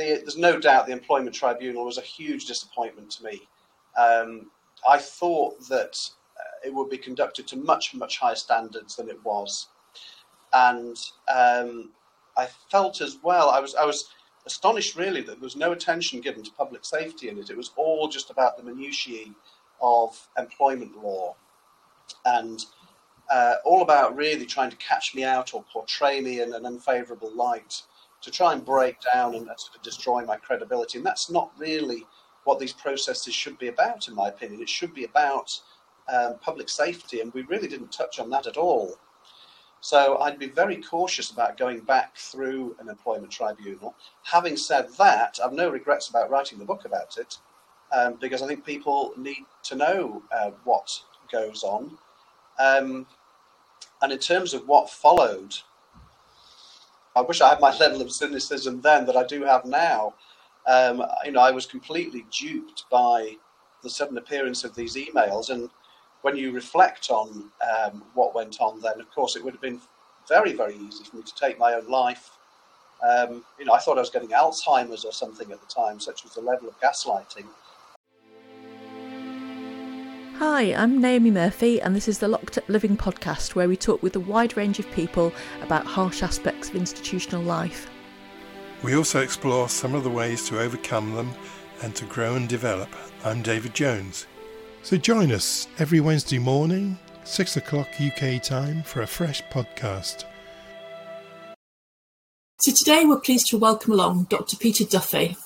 the, there's no doubt the Employment Tribunal was a huge disappointment to me. Um, I thought that uh, it would be conducted to much, much higher standards than it was. And um, I felt as well, I was, I was astonished really that there was no attention given to public safety in it. It was all just about the minutiae of employment law and uh, all about really trying to catch me out or portray me in an unfavourable light to try and break down and sort of destroy my credibility. And that's not really what these processes should be about, in my opinion. It should be about um, public safety, and we really didn't touch on that at all. So I'd be very cautious about going back through an employment tribunal. Having said that, I've no regrets about writing the book about it, um, because I think people need to know uh, what goes on. Um, and in terms of what followed, I wish I had my level of cynicism then that I do have now. Um, you know, I was completely duped by the sudden appearance of these emails. And when you reflect on um, what went on then, of course, it would have been very, very easy for me to take my own life. Um, you know, I thought I was getting Alzheimer's or something at the time, such was the level of gaslighting. Hi, I'm Naomi Murphy, and this is the Locked Up Living podcast where we talk with a wide range of people about harsh aspects of institutional life. We also explore some of the ways to overcome them and to grow and develop. I'm David Jones. So join us every Wednesday morning, 6 o'clock UK time, for a fresh podcast. So today we're pleased to welcome along Dr. Peter Duffy,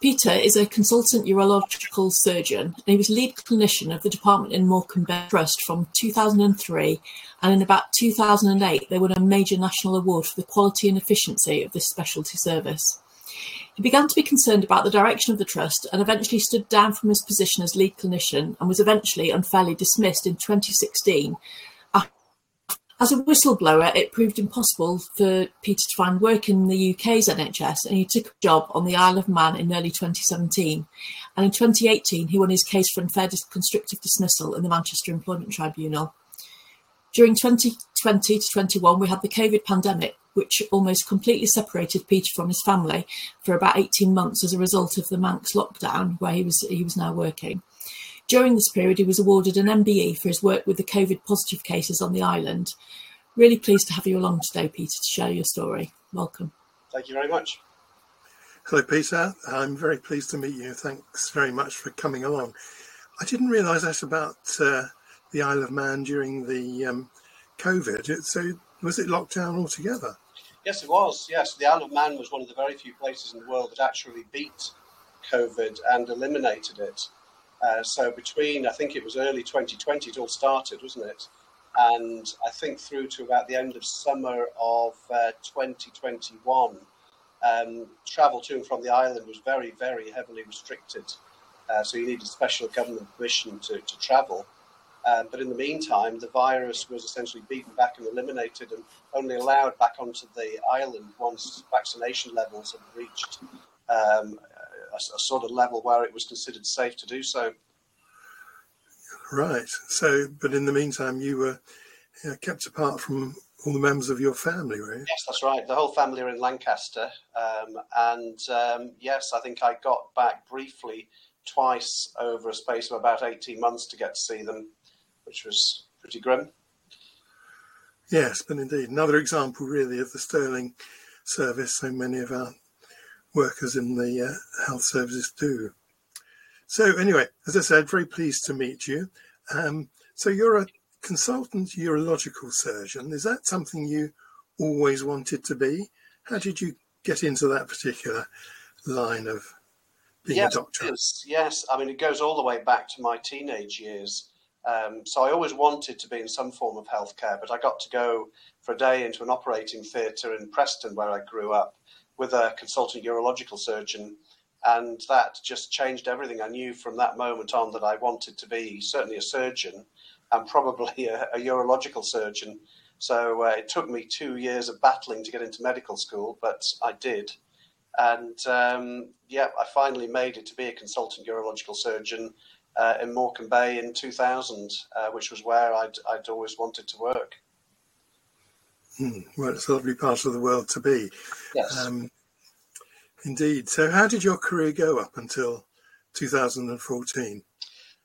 Peter is a consultant urological surgeon and he was lead clinician of the department in Morecambe Trust from 2003 and in about 2008 they won a major national award for the quality and efficiency of this specialty service. He began to be concerned about the direction of the trust and eventually stood down from his position as lead clinician and was eventually unfairly dismissed in 2016 as a whistleblower, it proved impossible for Peter to find work in the UK's NHS, and he took a job on the Isle of Man in early 2017. And in 2018, he won his case for unfair constructive dismissal in the Manchester Employment Tribunal. During 2020 to 21, we had the COVID pandemic, which almost completely separated Peter from his family for about 18 months as a result of the Manx lockdown, where he was he was now working. During this period, he was awarded an MBE for his work with the COVID positive cases on the island. Really pleased to have you along today, Peter, to share your story. Welcome. Thank you very much. Hello, Peter. I'm very pleased to meet you. Thanks very much for coming along. I didn't realise that about uh, the Isle of Man during the um, COVID. So, was it locked down altogether? Yes, it was. Yes, the Isle of Man was one of the very few places in the world that actually beat COVID and eliminated it. Uh, so between, I think it was early 2020, it all started, wasn't it? And I think through to about the end of summer of uh, 2021, um, travel to and from the island was very, very heavily restricted. Uh, so you needed special government permission to, to travel. Um, but in the meantime, the virus was essentially beaten back and eliminated and only allowed back onto the island once vaccination levels had reached um, a, sort of level where it was considered safe to do so. Right. So, but in the meantime, you were you know, kept apart from all the members of your family, were you? Yes, that's right. The whole family are in Lancaster, um, and um, yes, I think I got back briefly twice over a space of about eighteen months to get to see them, which was pretty grim. Yes, but indeed, another example really of the Sterling service so many of our workers in the uh, health services do. So, anyway, as I said, very pleased to meet you. Um, so, you're a consultant urological surgeon. Is that something you always wanted to be? How did you get into that particular line of being yes, a doctor? Yes, I mean, it goes all the way back to my teenage years. Um, so I always wanted to be in some form of healthcare, but I got to go for a day into an operating theatre in Preston, where I grew up, with a consultant urological surgeon. And that just changed everything. I knew from that moment on that I wanted to be certainly a surgeon and probably a, a urological surgeon. So uh, it took me two years of battling to get into medical school, but I did. And um, yeah, I finally made it to be a consultant urological surgeon uh, in Morecambe Bay in 2000, uh, which was where I'd, I'd always wanted to work. Hmm. Well, it's a lovely part of the world to be. Yes. Um, Indeed. So, how did your career go up until 2014?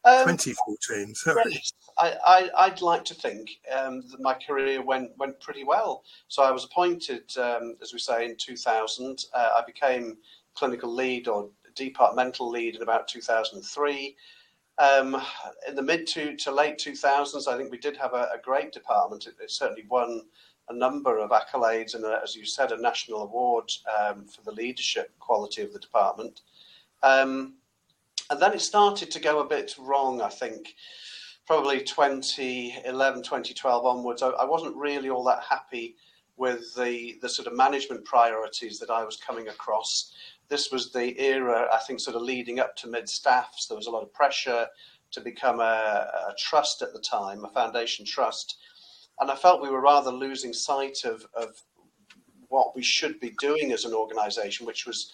Um, 2014, sorry. I, I, would like to think um, that my career went, went pretty well. So I was appointed, um, as we say, in 2000. Uh, I became clinical lead or departmental lead in about 2003. Um, in the mid to, to late 2000s, I think we did have a, a great department. It, it, certainly won a number of accolades and, a, as you said, a national award um, for the leadership quality of the department. Um, and then it started to go a bit wrong, I think. Probably 2011, 2012 onwards, I, I wasn't really all that happy with the, the sort of management priorities that I was coming across. This was the era, I think, sort of leading up to mid staffs. There was a lot of pressure to become a, a, trust at the time, a foundation trust. And I felt we were rather losing sight of, of what we should be doing as an organization, which was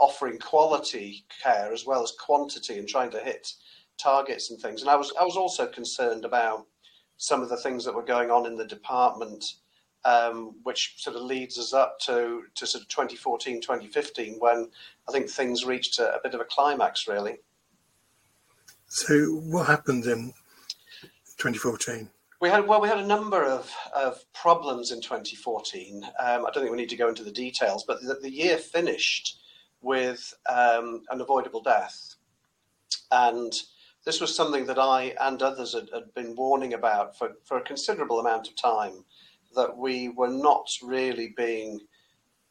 offering quality care as well as quantity and trying to hit targets and things. And I was I was also concerned about some of the things that were going on in the department, um, which sort of leads us up to to sort of 2014, 2015, when I think things reached a, a bit of a climax, really. So, what happened in 2014? We had well, we had a number of, of problems in 2014. Um, I don't think we need to go into the details, but the, the year finished with um, an avoidable death. And this was something that I and others had, had, been warning about for, for a considerable amount of time that we were not really being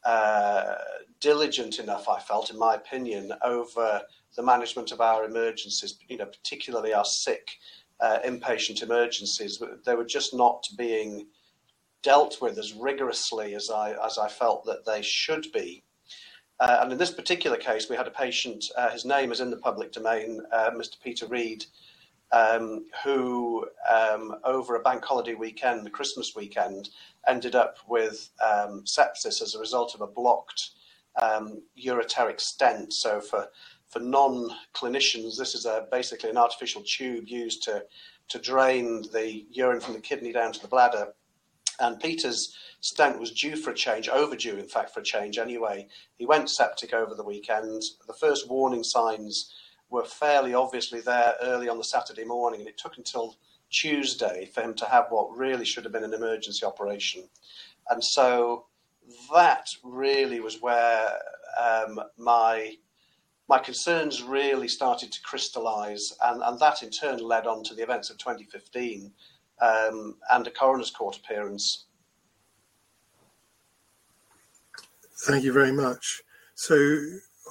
uh, diligent enough, I felt, in my opinion, over the management of our emergencies, you know, particularly our sick uh, inpatient emergencies. They were just not being dealt with as rigorously as I, as I felt that they should be. Uh, and in this particular case, we had a patient, uh, his name is in the public domain, uh, Mr. Peter Reed, um, who, um, over a bank holiday weekend, the Christmas weekend, ended up with um, sepsis as a result of a blocked um, ureteric stent. So, for, for non clinicians, this is a, basically an artificial tube used to, to drain the urine from the kidney down to the bladder. And Peter's stent was due for a change, overdue, in fact, for a change anyway. He went septic over the weekend. The first warning signs were fairly obviously there early on the Saturday morning, and it took until Tuesday for him to have what really should have been an emergency operation. And so that really was where um, my my concerns really started to crystallize, and, and that in turn led on to the events of 2015 um, and a coroner's court appearance Thank you very much. So,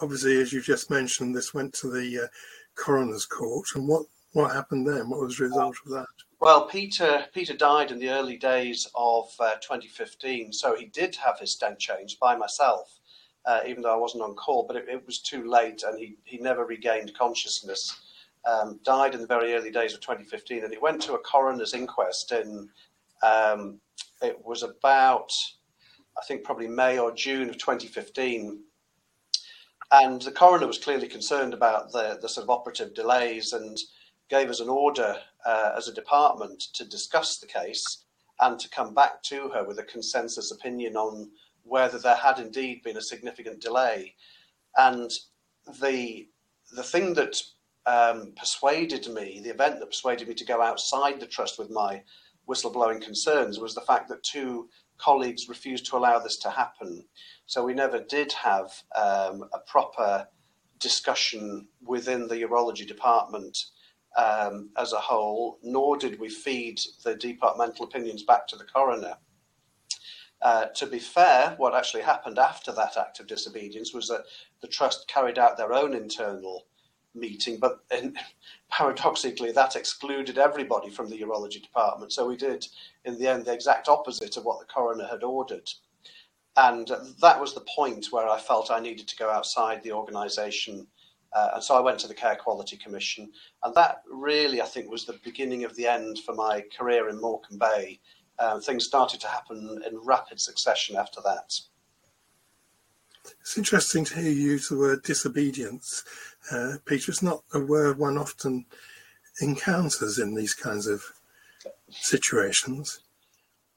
obviously, as you just mentioned, this went to the uh, coroner's court, and what what happened then? What was the result of that? Well, Peter Peter died in the early days of uh, 2015, so he did have his stent changed by myself, uh, even though I wasn't on call. But it, it, was too late, and he he never regained consciousness. Um, died in the very early days of 2015, and it went to a coroner's inquest in. Um, it was about I think probably May or June of 2015. And the coroner was clearly concerned about the, the sort of operative delays and gave us an order uh, as a department to discuss the case and to come back to her with a consensus opinion on whether there had indeed been a significant delay. And the the thing that um, persuaded me, the event that persuaded me to go outside the trust with my whistleblowing concerns, was the fact that two colleagues refused to allow this to happen. So we never did have um, a proper discussion within the urology department um, as a whole, nor did we feed the departmental opinions back to the coroner. Uh, to be fair, what actually happened after that act of disobedience was that the trust carried out their own internal meeting, but in, paradoxically, that excluded everybody from the urology department. So we did, in the end, the exact opposite of what the coroner had ordered. And that was the point where I felt I needed to go outside the organisation. Uh, and so I went to the Care Quality Commission. And that really, I think, was the beginning of the end for my career in Morecambe Bay. Uh, things started to happen in rapid succession after that. It's interesting to hear you use the word disobedience, uh, Peter. It's not a word one often encounters in these kinds of situations.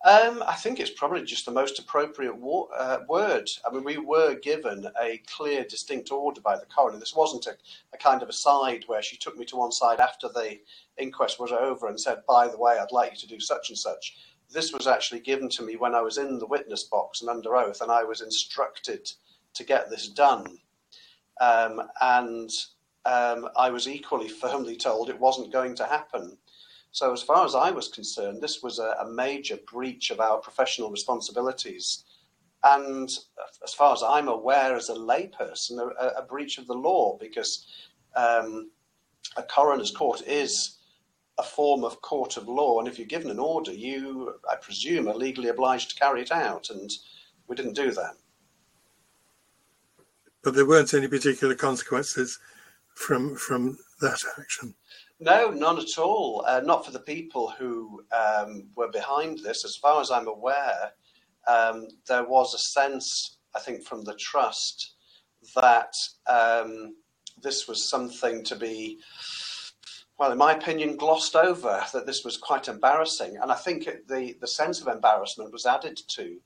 Um, I think it's probably just the most appropriate uh, word. I mean, we were given a clear, distinct order by the coroner. This wasn't a, a, kind of aside where she took me to one side after the inquest was over and said, by the way, I'd like you to do such and such. This was actually given to me when I was in the witness box and under oath, and I was instructed to get this done. Um, and um, I was equally firmly told it wasn't going to happen. So, as far as I was concerned, this was a, a major breach of our professional responsibilities. And as far as I'm aware, as a layperson, a, a breach of the law because um, a coroner's court is a form of court of law. And if you're given an order, you, I presume, are legally obliged to carry it out. And we didn't do that. But there weren't any particular consequences from from that action. No, none at all. Uh, not for the people who um, were behind this. As far as I'm aware, um, there was a sense, I think, from the trust that um, this was something to be, well, in my opinion, glossed over, that this was quite embarrassing. And I think it, the, the sense of embarrassment was added to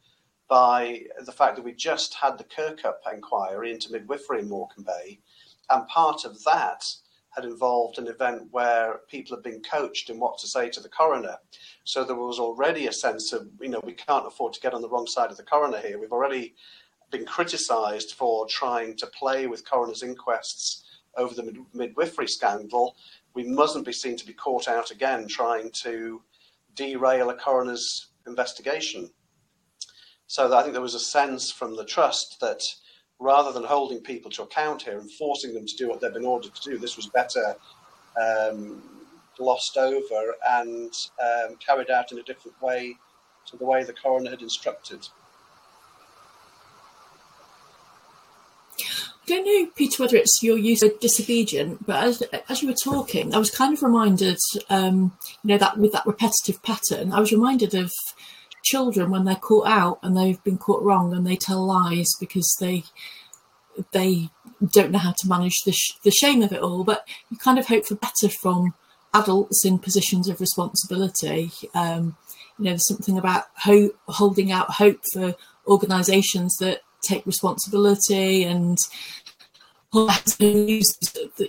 by the fact that we just had the Kirkup inquiry into midwifery in Morecambe Bay. And part of that had involved an event where people had been coached in what to say to the coroner. So there was already a sense of, you know, we can't afford to get on the wrong side of the coroner here. We've already been criticised for trying to play with coroner's inquests over the mid- midwifery scandal. We mustn't be seen to be caught out again trying to derail a coroner's investigation. So I think there was a sense from the trust that rather than holding people to account here and forcing them to do what they've been ordered to do, this was better um, glossed over and um, carried out in a different way to the way the coroner had instructed. I don't know, Peter, whether it's your use of disobedient, but as, as you were talking, I was kind of reminded, um, you know, that with that repetitive pattern, I was reminded of children when they're caught out and they've been caught wrong and they tell lies because they they don't know how to manage the, sh- the shame of it all. But you kind of hope for better from adults in positions of responsibility. Um, you know, there's something about ho- holding out hope for organisations that take responsibility and use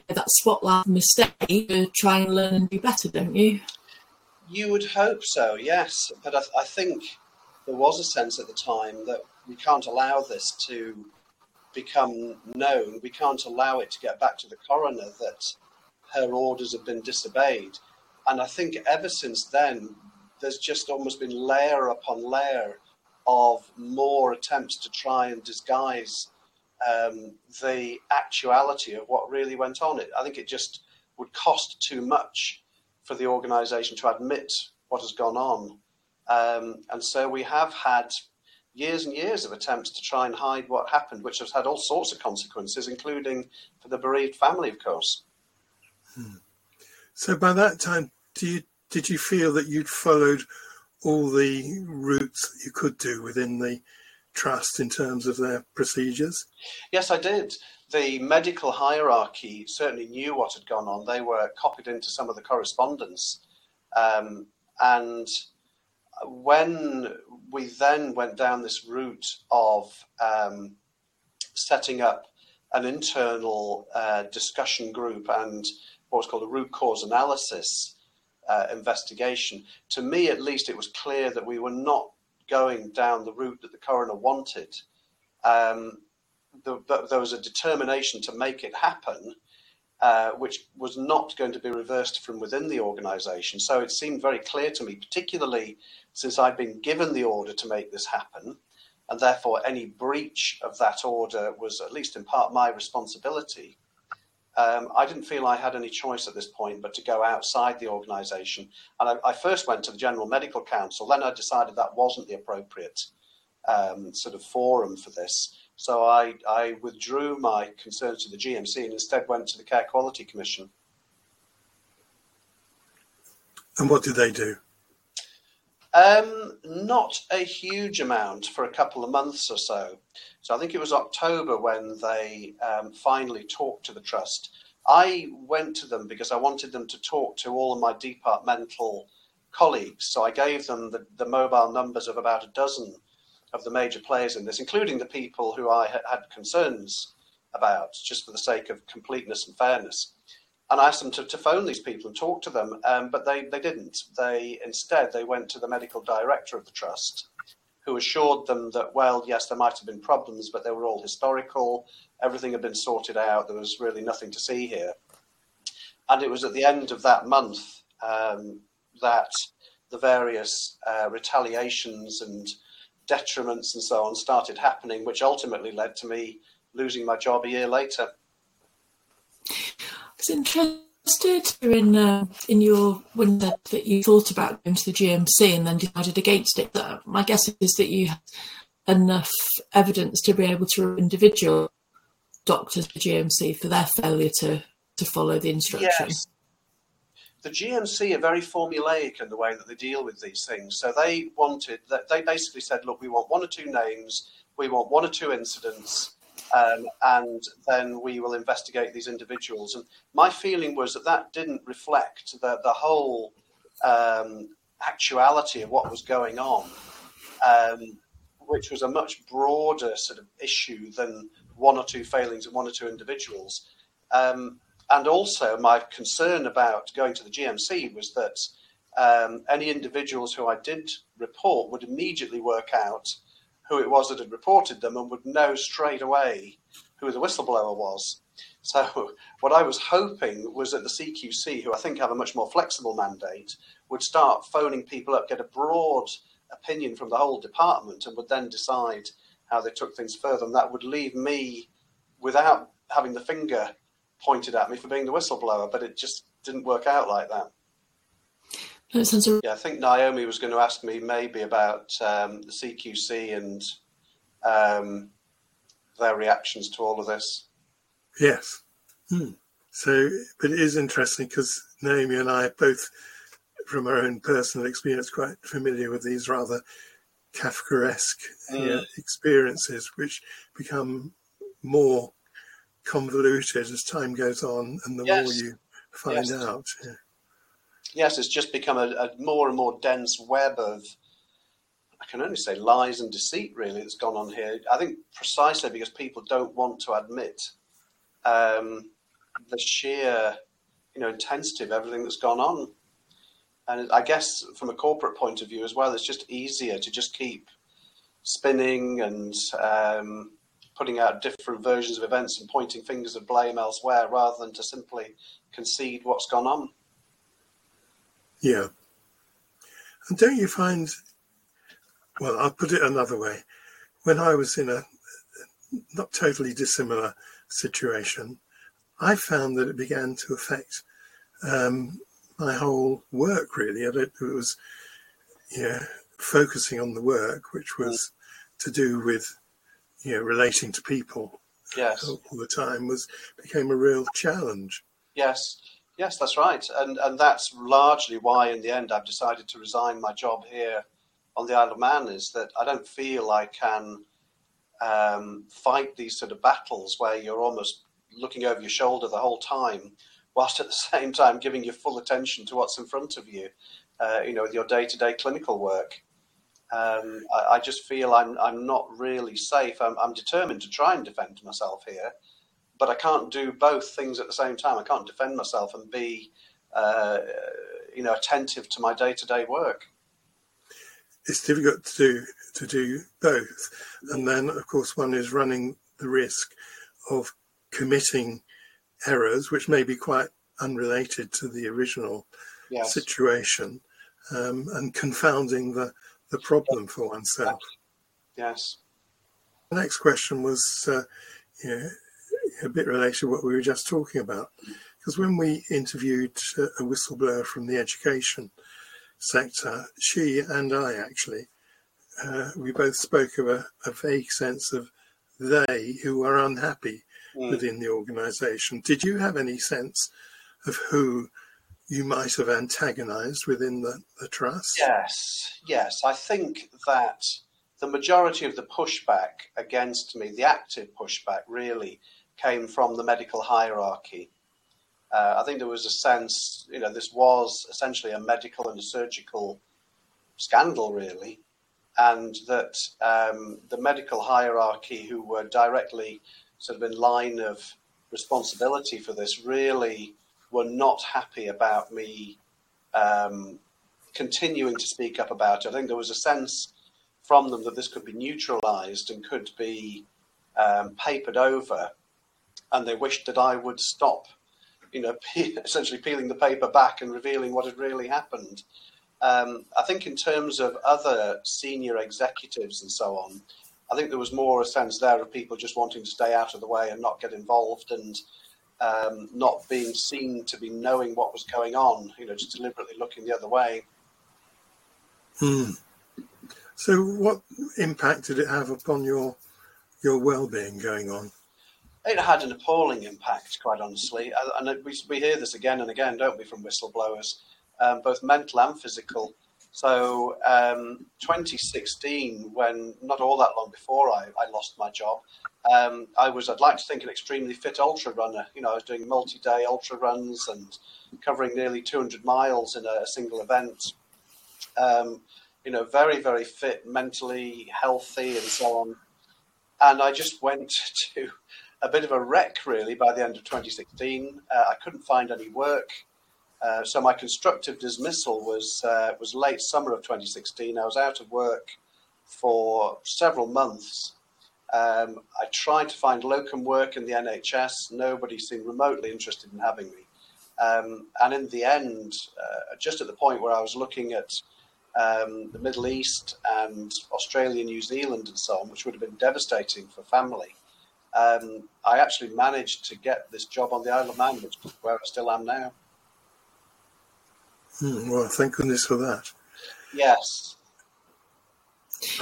that spotlight mistake to try and learn and do better, don't you? You would hope so, yes. But I, I, think there was a sense at the time that we can't allow this to become known. We can't allow it to get back to the coroner that her orders have been disobeyed. And I think ever since then, there's just almost been layer upon layer of more attempts to try and disguise um, the actuality of what really went on. It, I think it just would cost too much for the organisation to admit what has gone on. Um, and so we have had years and years of attempts to try and hide what happened, which has had all sorts of consequences, including for the bereaved family, of course. Hmm. So by that time, you, did you feel that you'd followed all the routes that you could do within the trust in terms of their procedures? Yes, I did the medical hierarchy certainly knew what had gone on. They were copied into some of the correspondence. Um, and when we then went down this route of um, setting up an internal uh, discussion group and what was called a root cause analysis uh, investigation, to me at least, it was clear that we were not going down the route that the coroner wanted. Um, the, there was a determination to make it happen, uh, which was not going to be reversed from within the organisation. So it seemed very clear to me, particularly since I'd been given the order to make this happen, and therefore any breach of that order was at least in part my responsibility. Um, I didn't feel I had any choice at this point but to go outside the organisation. And I, I, first went to the General Medical Council. Then I decided that wasn't the appropriate um, sort of forum for this. So I, I withdrew my concerns to the GMC and instead went to the Care Quality Commission. And what did they do? Um, not a huge amount for a couple of months or so. So I think it was October when they um, finally talked to the trust. I went to them because I wanted them to talk to all of my departmental colleagues. So I gave them the, the mobile numbers of about a dozen of the major players in this, including the people who I had concerns about, just for the sake of completeness and fairness. And I asked them to, to phone these people and talk to them, um, but they, they didn't. They instead they went to the medical director of the trust, who assured them that well, yes, there might have been problems, but they were all historical. Everything had been sorted out. There was really nothing to see here. And it was at the end of that month um, that the various uh, retaliations and detriments and so on started happening, which ultimately led to me losing my job a year later. I was interested in uh, in your when that, you thought about going to the GMC and then decided against it. That my guess is that you had enough evidence to be able to individual doctors the GMC for their failure to to follow the instructions. Yes the GMC are very formulaic in the way that they deal with these things. So they wanted that they basically said, look, we want one or two names, we want one or two incidents, um, and then we will investigate these individuals. And my feeling was that that didn't reflect the the whole um, actuality of what was going on, um, which was a much broader sort of issue than one or two failings of one or two individuals. Um, and also, my concern about going to the GMC was that um, any individuals who I did report would immediately work out who it was that had reported them and would know straight away who the whistleblower was. So, what I was hoping was that the CQC, who I think have a much more flexible mandate, would start phoning people up, get a broad opinion from the whole department, and would then decide how they took things further. And that would leave me without having the finger pointed at me for being the whistleblower, but it just didn't work out like that. Yeah, I think Naomi was going to ask me maybe about um, the CQC and um, their reactions to all of this. Yes. Hmm. So, but it is interesting because Naomi and I both, from our own personal experience, quite familiar with these rather Kafkaesque mm. experiences, which become more convoluted as time goes on and the yes. more you find yes. out. Yeah. Yes, it's just become a, a, more and more dense web of, I can only say lies and deceit, really, that's gone on here. I think precisely because people don't want to admit um, the sheer, you know, intensity of everything that's gone on. And I guess from a corporate point of view as well, it's just easier to just keep spinning and um, putting out different versions of events and pointing fingers of blame elsewhere rather than to simply concede what's gone on. Yeah. And don't you find, well, I'll put it another way. When I was in a not totally dissimilar situation, I found that it began to affect um, my whole work, really. It was, yeah, focusing on the work, which was to do with you know, relating to people yes. all the time was became a real challenge. Yes, yes, that's right, and and that's largely why, in the end, I've decided to resign my job here on the Isle of Man. Is that I don't feel I can um, fight these sort of battles where you're almost looking over your shoulder the whole time, whilst at the same time giving your full attention to what's in front of you. Uh, you know, with your day-to-day clinical work. Um, I, I, just feel I'm I'm not really safe. I'm, I'm determined to try and defend myself here, but I can't do both things at the same time. I can't defend myself and be, uh, you know, attentive to my day to day work. It's difficult to do to do both, and then of course one is running the risk of committing errors, which may be quite unrelated to the original yes. situation, um, and confounding the the problem for oneself. Yes. The next question was uh, you know, a bit related to what we were just talking about. Because when we interviewed uh, a whistleblower from the education sector, she and I actually, uh, we both spoke of a, a, vague sense of they who are unhappy mm. within the organisation. Did you have any sense of who you might have antagonized within the, the trust? Yes, yes. I think that the majority of the pushback against me, the active pushback, really came from the medical hierarchy. Uh, I think there was a sense, you know, this was essentially a medical and a surgical scandal, really, and that um, the medical hierarchy, who were directly sort of in line of responsibility for this, really were not happy about me um, continuing to speak up about it. I think there was a sense from them that this could be neutralised and could be um, papered over, and they wished that I would stop, you know, essentially peeling the paper back and revealing what had really happened. Um, I think in terms of other senior executives and so on, I think there was more a sense there of people just wanting to stay out of the way and not get involved and um, not being seen to be knowing what was going on, you know, just deliberately looking the other way. Hmm. So, what impact did it have upon your your well-being going on? It had an appalling impact, quite honestly, and we we hear this again and again, don't we, from whistleblowers, um, both mental and physical. So, um, 2016, when not all that long before I, I lost my job, um, I was, I'd like to think, an extremely fit ultra runner. You know, I was doing multi day ultra runs and covering nearly 200 miles in a single event. Um, you know, very, very fit, mentally healthy, and so on. And I just went to a bit of a wreck, really, by the end of 2016. Uh, I couldn't find any work. Uh, so my constructive dismissal was uh, was late summer of 2016. I was out of work for several months. Um, I tried to find locum work in the NHS. Nobody seemed remotely interested in having me. Um, and in the end, uh, just at the point where I was looking at um, the Middle East and Australia, New Zealand, and so on, which would have been devastating for family, um, I actually managed to get this job on the Isle of Man, which is where I still am now. Hmm, well, thank goodness for that. Yes.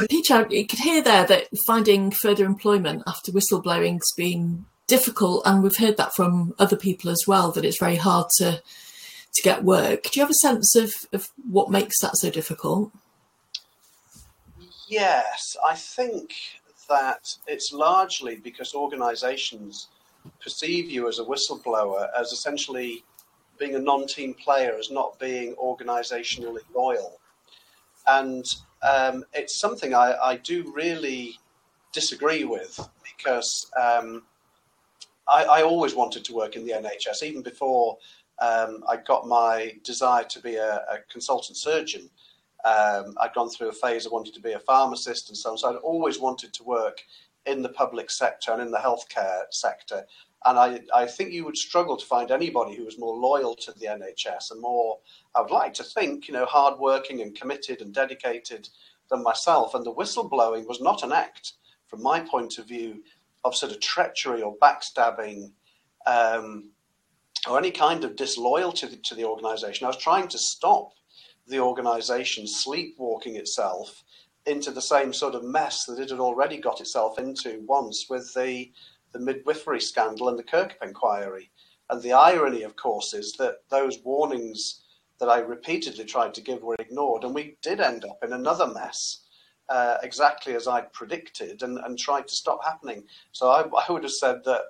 Peter, you could hear there that finding further employment after whistleblowing's been difficult, and we've heard that from other people as well that it's very hard to to get work. Do you have a sense of, of what makes that so difficult? Yes, I think that it's largely because organisations perceive you as a whistleblower as essentially being a non-team player, as not being organisationally loyal, and um, it's something I, I, do really disagree with because um, I, I, always wanted to work in the NHS, even before um, I got my desire to be a, a consultant surgeon. Um, I'd gone through a phase of wanting to be a pharmacist and so on. So I'd always wanted to work in the public sector and in the healthcare sector. And I, I think you would struggle to find anybody who was more loyal to the NHS and more, I would like to think, you know, hardworking and committed and dedicated than myself. And the whistleblowing was not an act, from my point of view, of sort of treachery or backstabbing um, or any kind of disloyalty to the, to the organization. I was trying to stop the organization sleepwalking itself into the same sort of mess that it had already got itself into once with the the midwifery scandal and the Kirkup inquiry. And the irony, of course, is that those warnings that I repeatedly tried to give were ignored, and we did end up in another mess, uh, exactly as I'd predicted, and, and tried to stop happening. So I, I would have said that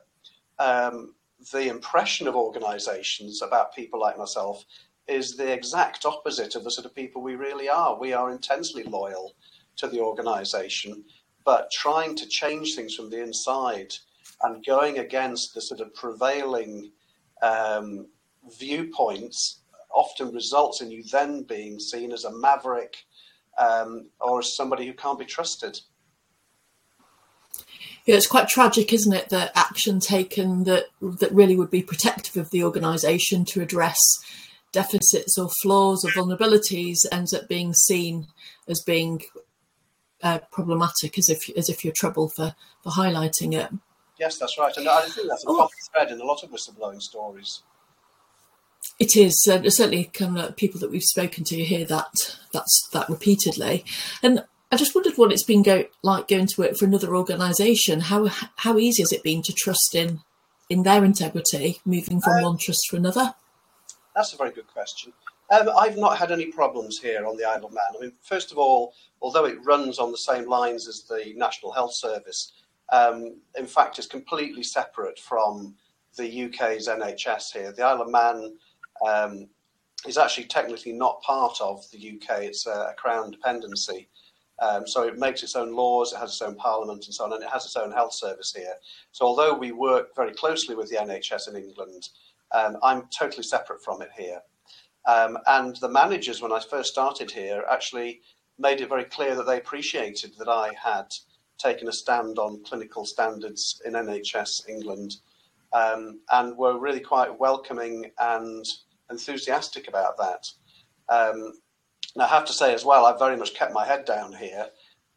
um, the impression of organisations about people like myself is the exact opposite of the sort of people we really are. We are intensely loyal to the organisation, but trying to change things from the inside and going against the sort of prevailing um, viewpoints often results in you then being seen as a maverick um, or as somebody who can't be trusted. Yeah, it's quite tragic, isn't it, that action taken that that really would be protective of the organisation to address deficits or flaws or vulnerabilities ends up being seen as being uh, problematic, as if as if you're trouble for for highlighting it. Yes, that's right, and I think that's a oh. common thread in a lot of whistleblowing stories. It is uh, certainly kind of people that we've spoken to hear that that's that repeatedly, and I just wondered what it's been go, like going to work for another organisation. How how easy has it been to trust in in their integrity, moving from um, one trust to another? That's a very good question. Um, I've not had any problems here on the Isle of Man. I mean, first of all, although it runs on the same lines as the National Health Service, um, in fact, is completely separate from the UK's NHS here. The Isle of Man um, is actually technically not part of the UK. It's a, a crown dependency. Um, so it makes its own laws, it has its own parliament and so on, and it has its own health service here. So although we work very closely with the NHS in England, um, I'm totally separate from it here. Um, and the managers, when I first started here, actually made it very clear that they appreciated that I had taken a stand on clinical standards in NHS England um, and were really quite welcoming and enthusiastic about that. Um, and I have to say as well, I've very much kept my head down here.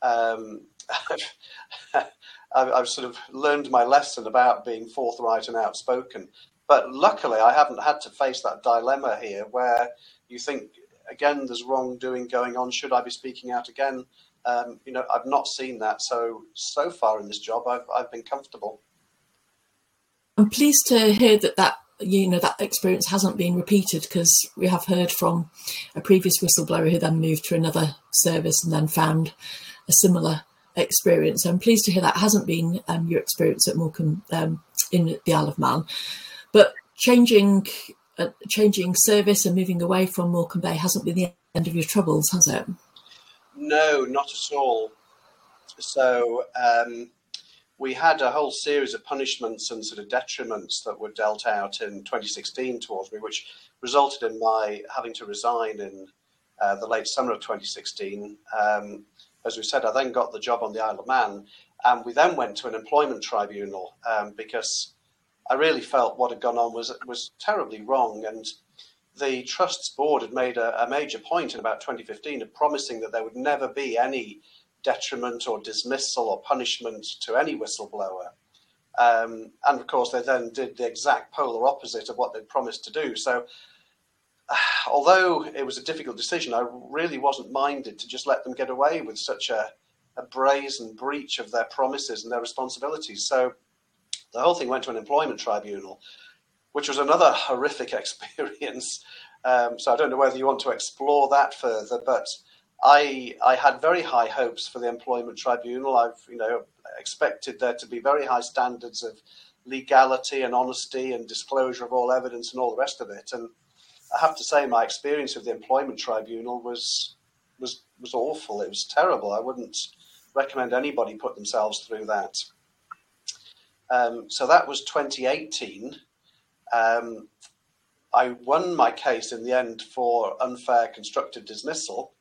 Um, I've, I've, sort of learned my lesson about being forthright and outspoken. But luckily, I haven't had to face that dilemma here where you think, again, there's wrongdoing going on. Should I be speaking out again? Um, you know, I've not seen that. So, so far in this job, I've, I've been comfortable. I'm pleased to hear that that you know that experience hasn't been repeated because we have heard from a previous whistleblower who then moved to another service and then found a similar experience. I'm pleased to hear that hasn't been um, your experience at Morecambe um, in the Isle of Man, but changing uh, changing service and moving away from Morecambe Bay hasn't been the end of your troubles, has it? No, not at all. So. Um we had a whole series of punishments and sort of detriments that were dealt out in 2016 towards me, which resulted in my having to resign in uh, the late summer of 2016. Um, as we said, I then got the job on the Isle of Man, and we then went to an employment tribunal um, because I really felt what had gone on was was terribly wrong, and the trusts board had made a, a major point in about 2015 of promising that there would never be any detriment or dismissal or punishment to any whistleblower. Um, and of course, they then did the exact polar opposite of what they'd promised to do. So, uh, although it was a difficult decision, I really wasn't minded to just let them get away with such a, a brazen breach of their promises and their responsibilities. So, the whole thing went to an employment tribunal, which was another horrific experience. Um, so, I don't know whether you want to explore that further, but I I had very high hopes for the employment tribunal. I've you know expected there to be very high standards of legality and honesty and disclosure of all evidence and all the rest of it. And I have to say, my experience of the employment tribunal was was was awful. It was terrible. I wouldn't recommend anybody put themselves through that. Um, so that was 2018. Um, I won my case in the end for unfair constructive dismissal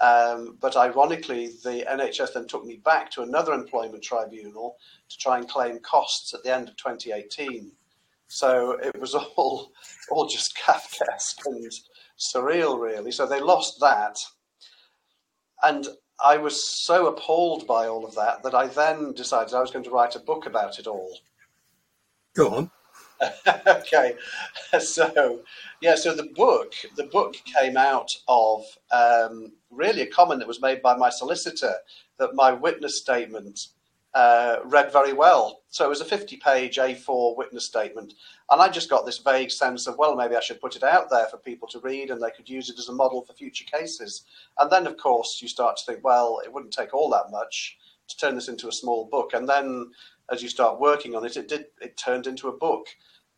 um, but ironically, the NHS then took me back to another employment tribunal to try and claim costs at the end of 2018. So it was all, all just Kafkaesque and surreal, really. So they lost that. And I was so appalled by all of that that I then decided I was going to write a book about it all. Go on. okay, so yeah, so the book the book came out of um, really a comment that was made by my solicitor that my witness statement uh, read very well. So it was a 50 page A4 witness statement. And I just got this vague sense of, well, maybe I should put it out there for people to read and they could use it as a model for future cases. And then, of course, you start to think, well, it wouldn't take all that much to turn this into a small book. And then as you start working on it, it did, it turned into a book.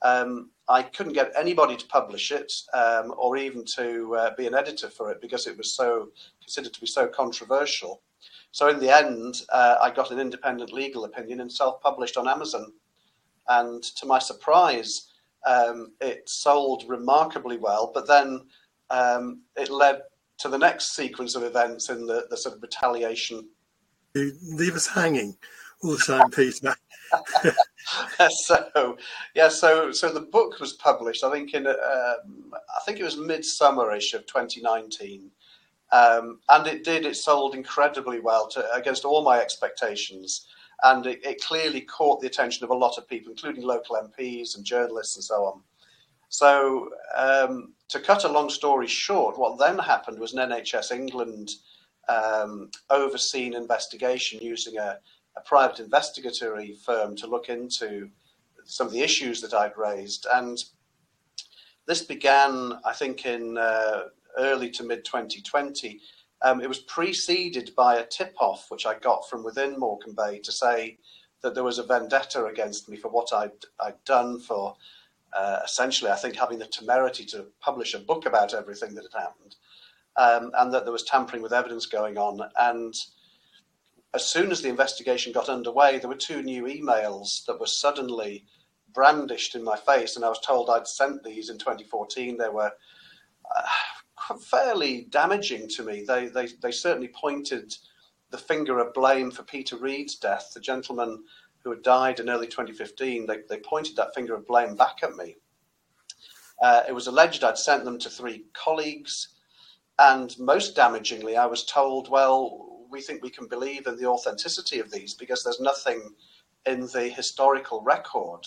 Um, I couldn't get anybody to publish it um, or even to uh, be an editor for it because it was so considered to be so controversial. So in the end, uh, I got an independent legal opinion and self-published on Amazon. And to my surprise, um, it sold remarkably well. But then um, it led to the next sequence of events in the, the sort of retaliation. You leave us hanging all the time, Peter. so yeah, so so the book was published. I think in um, I think it was midsummerish of 2019, um, and it did. It sold incredibly well to, against all my expectations, and it, it, clearly caught the attention of a lot of people, including local MPs and journalists and so on. So um, to cut a long story short, what then happened was an NHS England um, overseen investigation using a a private investigatory firm to look into some of the issues that I'd raised. And this began, I think, in uh, early to mid 2020. Um, it was preceded by a tip off, which I got from within Morecambe Bay to say that there was a vendetta against me for what I'd, I'd done for uh, essentially, I think, having the temerity to publish a book about everything that had happened, um, and that there was tampering with evidence going on. And as soon as the investigation got underway, there were two new emails that were suddenly brandished in my face, and I was told I'd sent these in 2014. They were uh, fairly damaging to me. They, they, they certainly pointed the finger of blame for Peter Reid's death, the gentleman who had died in early 2015. They, they pointed that finger of blame back at me. Uh, it was alleged I'd sent them to three colleagues, and most damagingly, I was told, well, we think we can believe in the authenticity of these because there's nothing in the historical record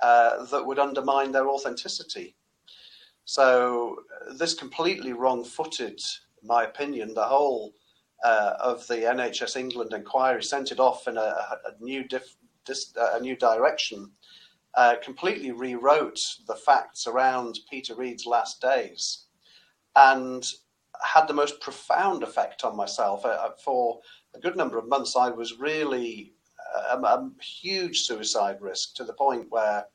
uh, that would undermine their authenticity. So uh, this completely wrong-footed, my opinion, the whole uh, of the NHS England inquiry sent it off in a, a new diff, dis, uh, a new direction. Uh, completely rewrote the facts around Peter Reid's last days, and had the most profound effect on myself. Uh, for a good number of months, I was really a, a, huge suicide risk to the point where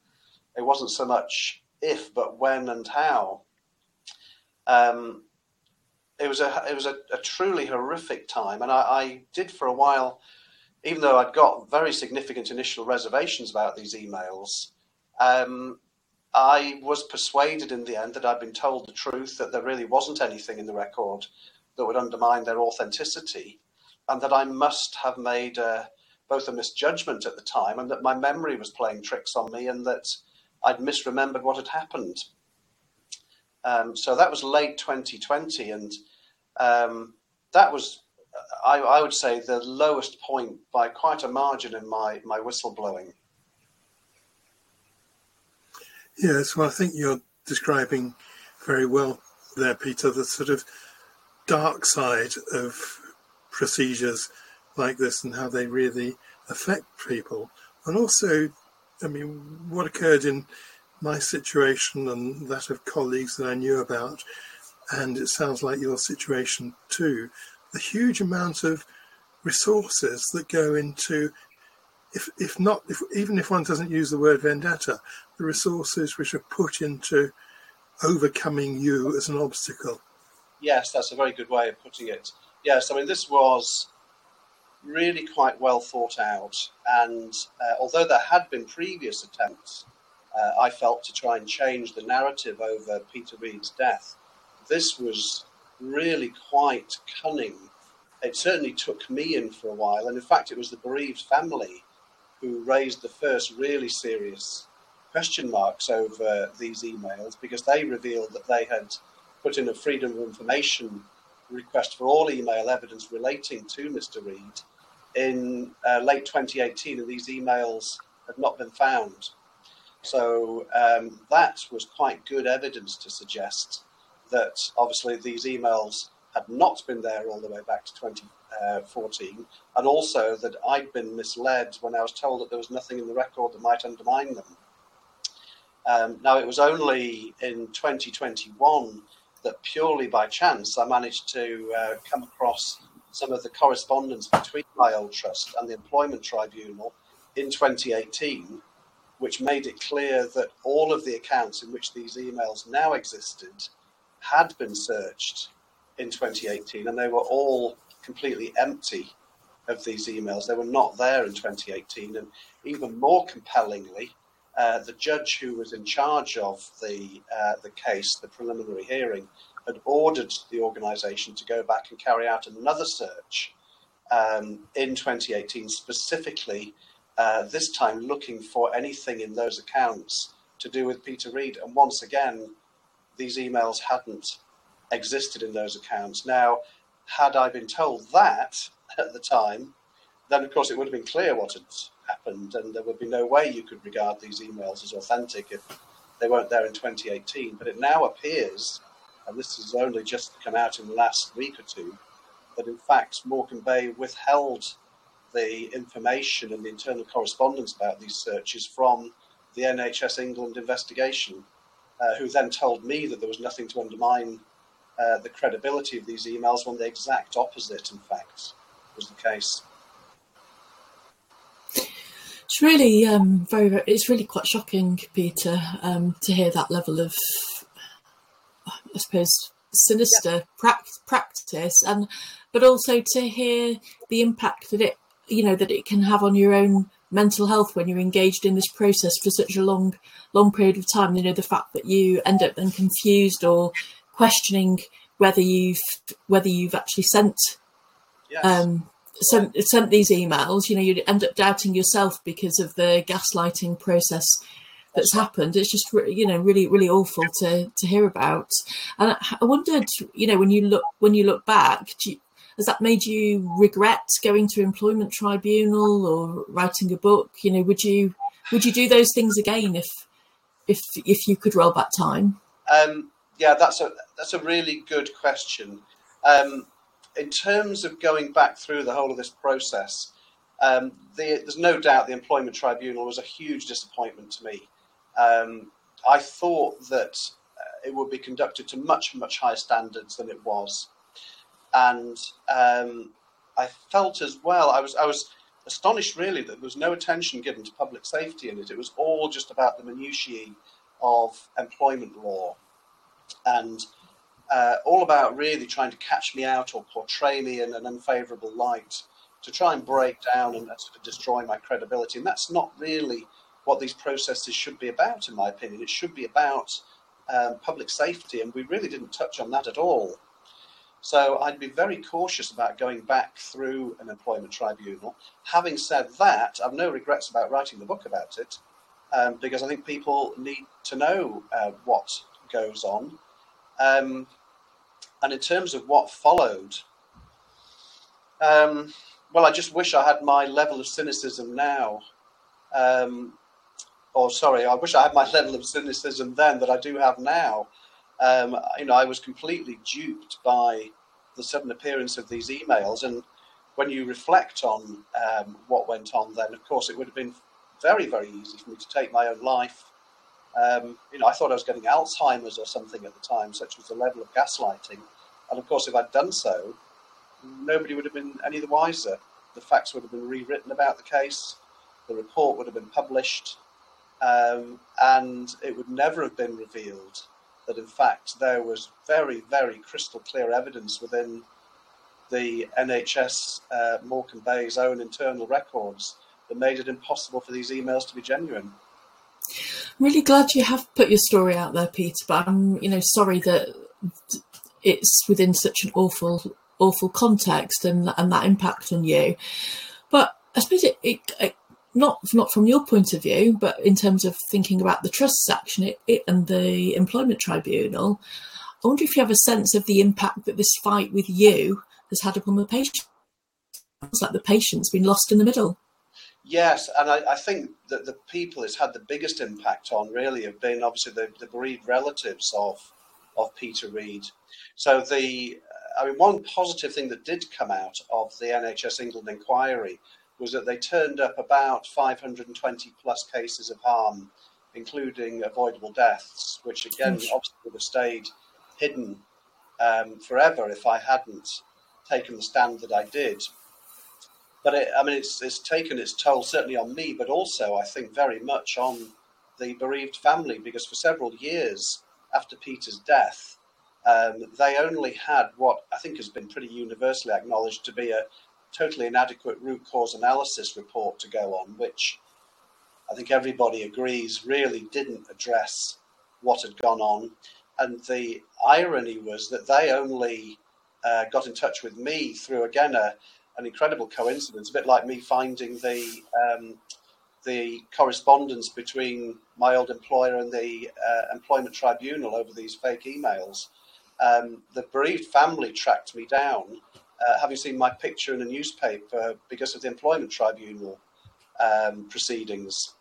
it wasn't so much if, but when and how. Um, it was a it was a, a truly horrific time, and I, I, did for a while, even though I'd got very significant initial reservations about these emails. Um, I was persuaded in the end that I'd been told the truth, that there really wasn't anything in the record that would undermine their authenticity, and that I must have made a, both a misjudgment at the time and that my memory was playing tricks on me and that I'd misremembered what had happened. Um, so that was late 2020, and um, that was, I, I, would say, the lowest point by quite a margin in my, my whistleblowing. Yes, well, I think you're describing very well there, Peter, the sort of dark side of procedures like this and how they really affect people. And also, I mean, what occurred in my situation and that of colleagues that I knew about, and it sounds like your situation too, the huge amount of resources that go into if if not if even if one doesn't use the word vendetta, the resources which are put into overcoming you as an obstacle. Yes, that's a very good way of putting it. Yes, I mean this was really quite well thought out, and uh, although there had been previous attempts, uh, I felt to try and change the narrative over Peter Reid's death, this was really quite cunning. It certainly took me in for a while, and in fact, it was the bereaved family who raised the first really serious question marks over these emails because they revealed that they had put in a freedom of information request for all email evidence relating to Mr. Reid in uh, late 2018, and these emails had not been found. So um, that was quite good evidence to suggest that obviously these emails had not been there all the way back to 2014, and also that I'd been misled when I was told that there was nothing in the record that might undermine them. Um, now, it was only in 2021 that purely by chance I managed to uh, come across some of the correspondence between my old trust and the Employment Tribunal in 2018, which made it clear that all of the accounts in which these emails now existed had been searched in 2018 and they were all completely empty of these emails. They were not there in 2018. And even more compellingly, uh, the judge who was in charge of the uh, the case, the preliminary hearing, had ordered the organisation to go back and carry out another search um, in 2018, specifically uh, this time looking for anything in those accounts to do with Peter Reid. And once again, these emails hadn't existed in those accounts. Now, had I been told that at the time, then of course it would have been clear what had happened, and there would be no way you could regard these emails as authentic if they weren't there in 2018. But it now appears, and this has only just come out in the last week or two, that in fact Morecambe Bay withheld the information and the internal correspondence about these searches from the NHS England investigation, uh, who then told me that there was nothing to undermine uh, the credibility of these emails when the exact opposite, in fact, was the case. It's really um, very, very, it's really quite shocking, Peter, um, to hear that level of, I suppose, sinister yeah. practice, and but also to hear the impact that it, you know, that it can have on your own mental health when you're engaged in this process for such a long, long period of time. You know, the fact that you end up then confused or questioning whether you've whether you've actually sent yes. um, sent sent these emails. You know, you end up doubting yourself because of the gaslighting process that's happened. It's just you know really really awful to to hear about. And I wondered, you know, when you look when you look back, you, has that made you regret going to employment tribunal or writing a book? You know, would you would you do those things again if if if you could roll back time? Um, yeah, that's a that's a really good question. Um, in terms of going back through the whole of this process, um, the, there's no doubt the employment tribunal was a huge disappointment to me. Um, I thought that uh, it would be conducted to much much higher standards than it was, and um, I felt as well. I was I was astonished really that there was no attention given to public safety in it. It was all just about the minutiae of employment law and uh, all about really trying to catch me out or portray me in an unfavourable light to try and break down and sort of destroy my credibility. And that's not really what these processes should be about, in my opinion. It should be about um, public safety, and we really didn't touch on that at all. So I'd be very cautious about going back through an employment tribunal. Having said that, I've no regrets about writing the book about it um, because I think people need to know uh, what goes on. Um, and in terms of what followed, um, well, I just wish I had my level of cynicism now. Um, or sorry, I wish I had my level of cynicism then that I do have now. Um, you know, I was completely duped by the sudden appearance of these emails. And when you reflect on um, what went on then, of course, it would have been very, very easy for me to take my own life um, you know, I thought I was getting Alzheimer's or something at the time, such was the level of gaslighting. And of course, if I'd done so, nobody would have been any the wiser. The facts would have been rewritten about the case, the report would have been published, um, and it would never have been revealed that, in fact, there was very, very crystal clear evidence within the NHS uh, Morecambe Bay's own internal records that made it impossible for these emails to be genuine. Really glad you have put your story out there, Peter. But I'm, you know, sorry that it's within such an awful, awful context and and that impact on you. But I suppose it, it, it not not from your point of view, but in terms of thinking about the trusts action it, it, and the employment tribunal. I wonder if you have a sense of the impact that this fight with you has had upon the patient. It's like the patient's been lost in the middle. Yes, and I, I, think that the people it's had the biggest impact on really have been obviously the, the bereaved relatives of of Peter Reid. So the I mean one positive thing that did come out of the NHS England inquiry was that they turned up about 520 plus cases of harm, including avoidable deaths, which again obviously would have stayed hidden um, forever if I hadn't taken the stand that I did. But it, I mean, it's it's taken its toll certainly on me, but also I think very much on the bereaved family because for several years after Peter's death, um, they only had what I think has been pretty universally acknowledged to be a totally inadequate root cause analysis report to go on, which I think everybody agrees really didn't address what had gone on. And the irony was that they only uh, got in touch with me through again a an incredible coincidence, a bit like me finding the um, the correspondence between my old employer and the uh, employment tribunal over these fake emails. Um, the bereaved family tracked me down, uh, having seen my picture in a newspaper because of the employment tribunal um, proceedings.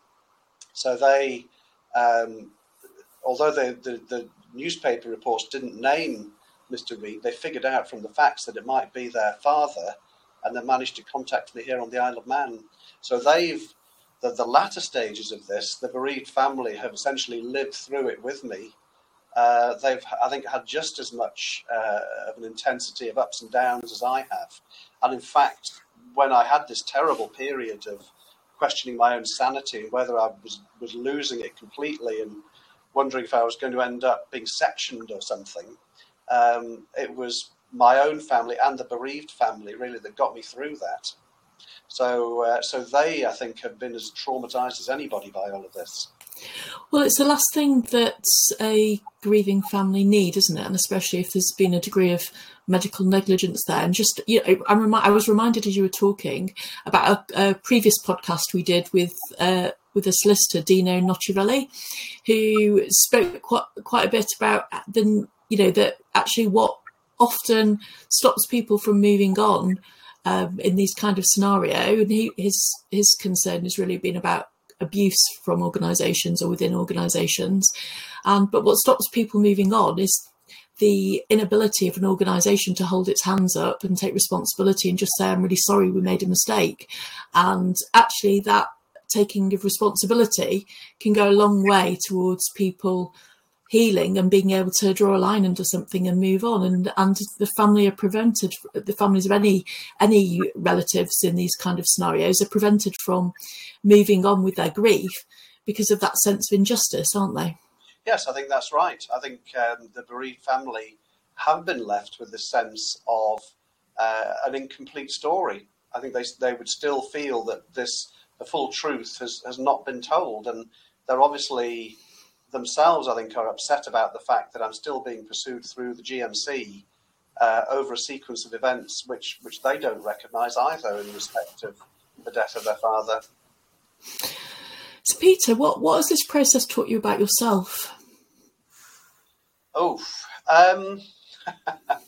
So they, um, although the, the, the newspaper reports didn't name Mr. Reid, they figured out from the facts that it might be their father and then managed to contact me here on the Isle of Man. So they've the, the latter stages of this, the bereaved family have essentially lived through it with me. Uh, they've, I think, had just as much uh, of an intensity of ups and downs as I have. And in fact, when I had this terrible period of questioning my own sanity and whether I was, was losing it completely and wondering if I was going to end up being sectioned or something. Um, it was my own family and the bereaved family really that got me through that. So, uh, so they, I think, have been as traumatized as anybody by all of this. Well, it's the last thing that a grieving family need, isn't it? And especially if there's been a degree of medical negligence there. And just, you know, I'm remi- I was reminded as you were talking about a, a previous podcast we did with uh, with a solicitor, Dino Nocivelli, who spoke quite quite a bit about the, you know, that actually what often stops people from moving on um, in these kind of scenario, and he, his his concern has really been about abuse from organisations or within organisations. Um, but what stops people moving on is the inability of an organisation to hold its hands up and take responsibility and just say, I'm really sorry, we made a mistake. And actually, that taking of responsibility can go a long way towards people healing and being able to draw a line under something and move on. And and the family are prevented the families of any any relatives in these kind of scenarios are prevented from moving on with their grief because of that sense of injustice aren't they? Yes i think that's right. I think um, the bereaved family have been left with the sense of uh, an incomplete story. I think they, they would still feel that this the full truth has, has not been told. And they're obviously themselves, I think, are upset about the fact that I'm still being pursued through the GMC uh, over a sequence of events which, which they don't recognise either in respect of the death of their father. So, Peter, what, what has this process taught you about yourself? Oh, um,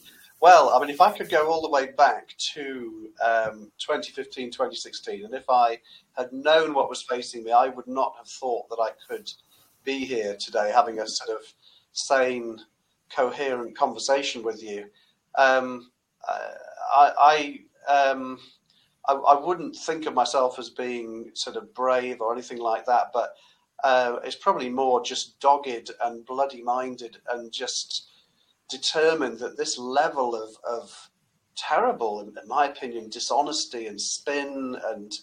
well, I mean, if I could go all the way back to um, 2015, 2016, and if I had known what was facing me, I would not have thought that I could be here today having a sort of sane, coherent conversation with you. Um, I, I, um, I, I, wouldn't think of myself as being sort of brave or anything like that, but uh, it's probably more just dogged and bloody minded and just determined that this level of, of terrible, in, in my opinion, dishonesty and spin and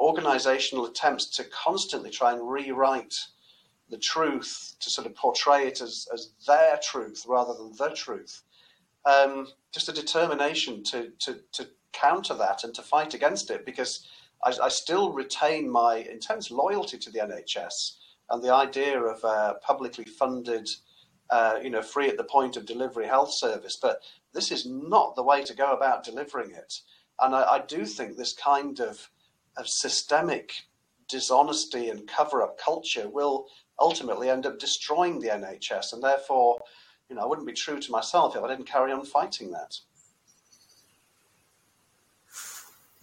organizational attempts to constantly try and rewrite the truth to sort of portray it as, as their truth rather than the truth. Um, just a determination to, to, to counter that and to fight against it because I, I, still retain my intense loyalty to the NHS and the idea of a publicly funded, uh, you know, free at the point of delivery health service. But this is not the way to go about delivering it. And I, I do think this kind of, of systemic dishonesty and cover up culture will ultimately end up destroying the NHS. And therefore, you know, I wouldn't be true to myself if I didn't carry on fighting that.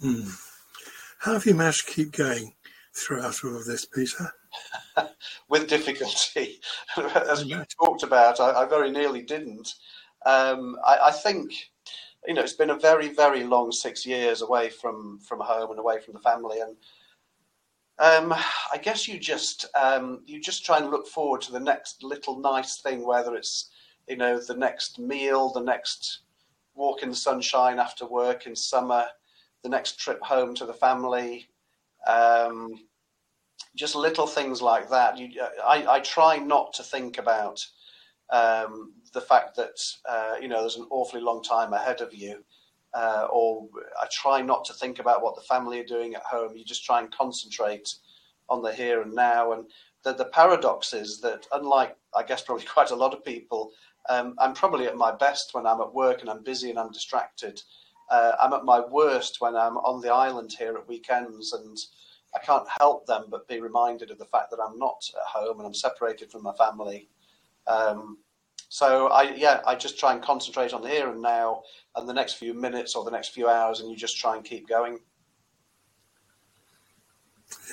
Hmm. How have you managed to keep going throughout all of this, Peter? With difficulty. As we talked about, I, I, very nearly didn't. Um, I, I, think, you know, it's been a very, very long six years away from, from home and away from the family. And um, I guess you just um, you just try and look forward to the next little nice thing, whether it's you know the next meal, the next walk in the sunshine after work in summer, the next trip home to the family, um, just little things like that. You, I, I, try not to think about um, the fact that uh, you know there's an awfully long time ahead of you uh, or I try not to think about what the family are doing at home. You just try and concentrate on the here and now. And the, the paradox is that, unlike I guess probably quite a lot of people, um, I'm probably at my best when I'm at work and I'm busy and I'm distracted. Uh, I'm at my worst when I'm on the island here at weekends and I can't help them but be reminded of the fact that I'm not at home and I'm separated from my family. Um, so I yeah, I just try and concentrate on the here and now and the next few minutes or the next few hours, and you just try and keep going.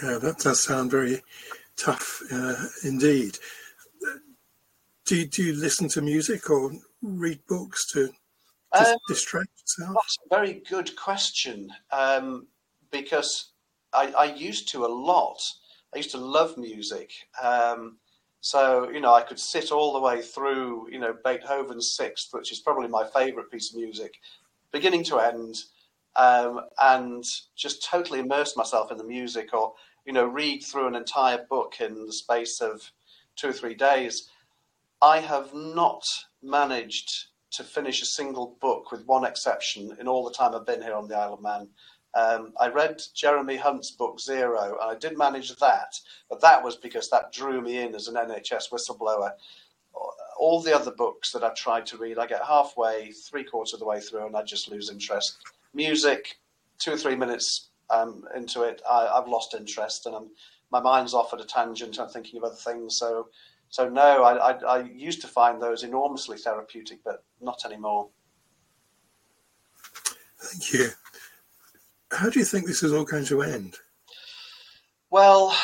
Yeah, that does sound very tough uh, indeed. Do you, do you listen to music or read books to um, distract yourself? That's a very good question um, because I, I, used to a lot. I used to love music. Um, so, you know, I could sit all the way through, you know, Beethoven's Sixth, which is probably my favorite piece of music, beginning to end. um, and just totally immerse myself in the music, or you know, read through an entire book in the space of two or three days. I have not managed to finish a single book, with one exception, in all the time I've been here on the Isle of Man. Um, I read Jeremy Hunt's book Zero, and I did manage that, but that was because that drew me in as an NHS whistleblower. All the other books that I've tried to read, I get halfway, three quarters of the way through, and I just lose interest. Music, two or three minutes um, into it, I, have lost interest, and I'm, my mind's off at a tangent. I'm thinking of other things. So, so no, I, I, I used to find those enormously therapeutic, but not anymore. Thank you. How do you think this is all going to end? Well,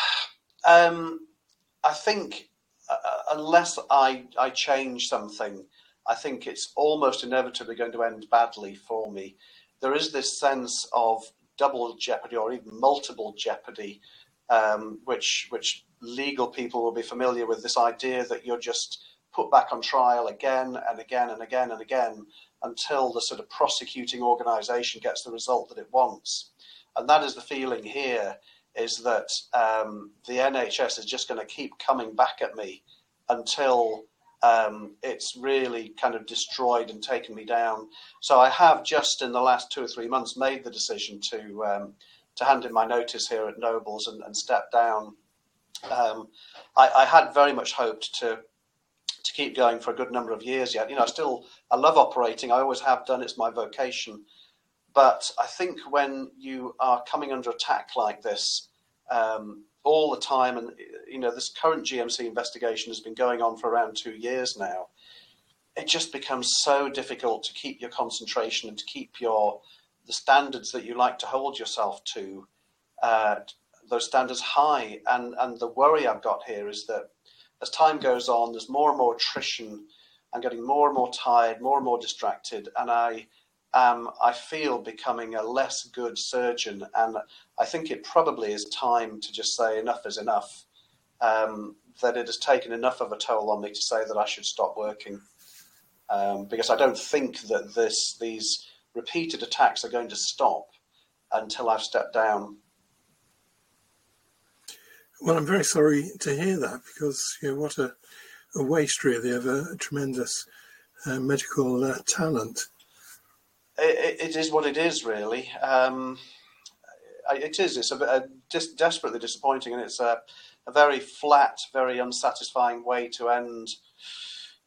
um, I think uh, unless I, I change something, I think it's almost inevitably going to end badly for me. There is this sense of double jeopardy or even multiple jeopardy, um, which which legal people will be familiar with. This idea that you're just put back on trial again and again and again and again until the sort of prosecuting organisation gets the result that it wants. And that is the feeling here is that um, the NHS is just going to keep coming back at me until um, it's really kind of destroyed and taken me down. So I have just in the last two or three months made the decision to um, to hand in my notice here at Nobles and, and step down. Um, I, I, had very much hoped to to keep going for a good number of years yet. You know, I still I love operating. I always have done. It's my vocation. But I think when you are coming under attack like this um, all the time, and you know this current GMC investigation has been going on for around two years now, it just becomes so difficult to keep your concentration and to keep your the standards that you like to hold yourself to, uh, those standards high. And and the worry I've got here is that as time goes on, there's more and more attrition. I'm getting more and more tired, more and more distracted, and I am, I feel, becoming a less good surgeon. And I think it probably is time to just say enough is enough. Um, that it has taken enough of a toll on me to say that I should stop working. Um, because I don't think that this these repeated attacks are going to stop until I've stepped down. Well, I'm very sorry to hear that because you know what a, a waste really of a, tremendous uh, medical uh, talent. It, it is what it is, really. Um, it is. It's a, a desperately disappointing, and it's a, a very flat, very unsatisfying way to end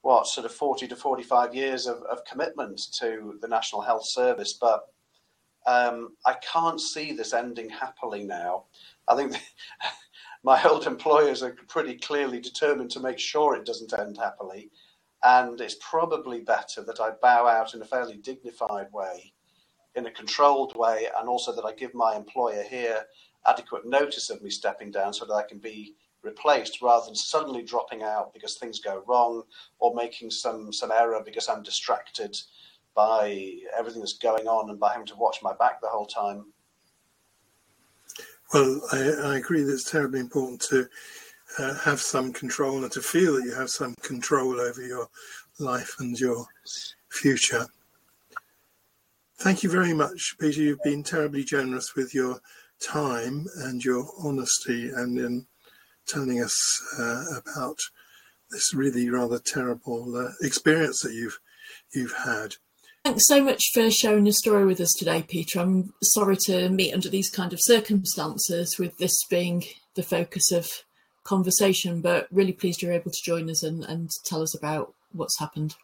what sort of 40 to 45 years of, of commitment to the National Health Service. But um, I can't see this ending happily now. I think my old employers are pretty clearly determined to make sure it doesn't end happily. And it's probably better that I bow out in a fairly dignified way, in a controlled way, and also that I give my employer here adequate notice of me stepping down so that I can be replaced rather than suddenly dropping out because things go wrong or making some, some error because I'm distracted by everything that's going on and by having to watch my back the whole time. Well, I, I agree that it's terribly important to uh, have some control and to feel that you have some control over your life and your future. Thank you very much, Peter. You've been terribly generous with your time and your honesty and in telling us uh, about this really rather terrible uh, experience that you've you've had. Thanks so much for sharing your story with us today, Peter. I'm sorry to meet under these kind of circumstances, with this being the focus of conversation, but really pleased you're able to join us and, and tell us about what's happened.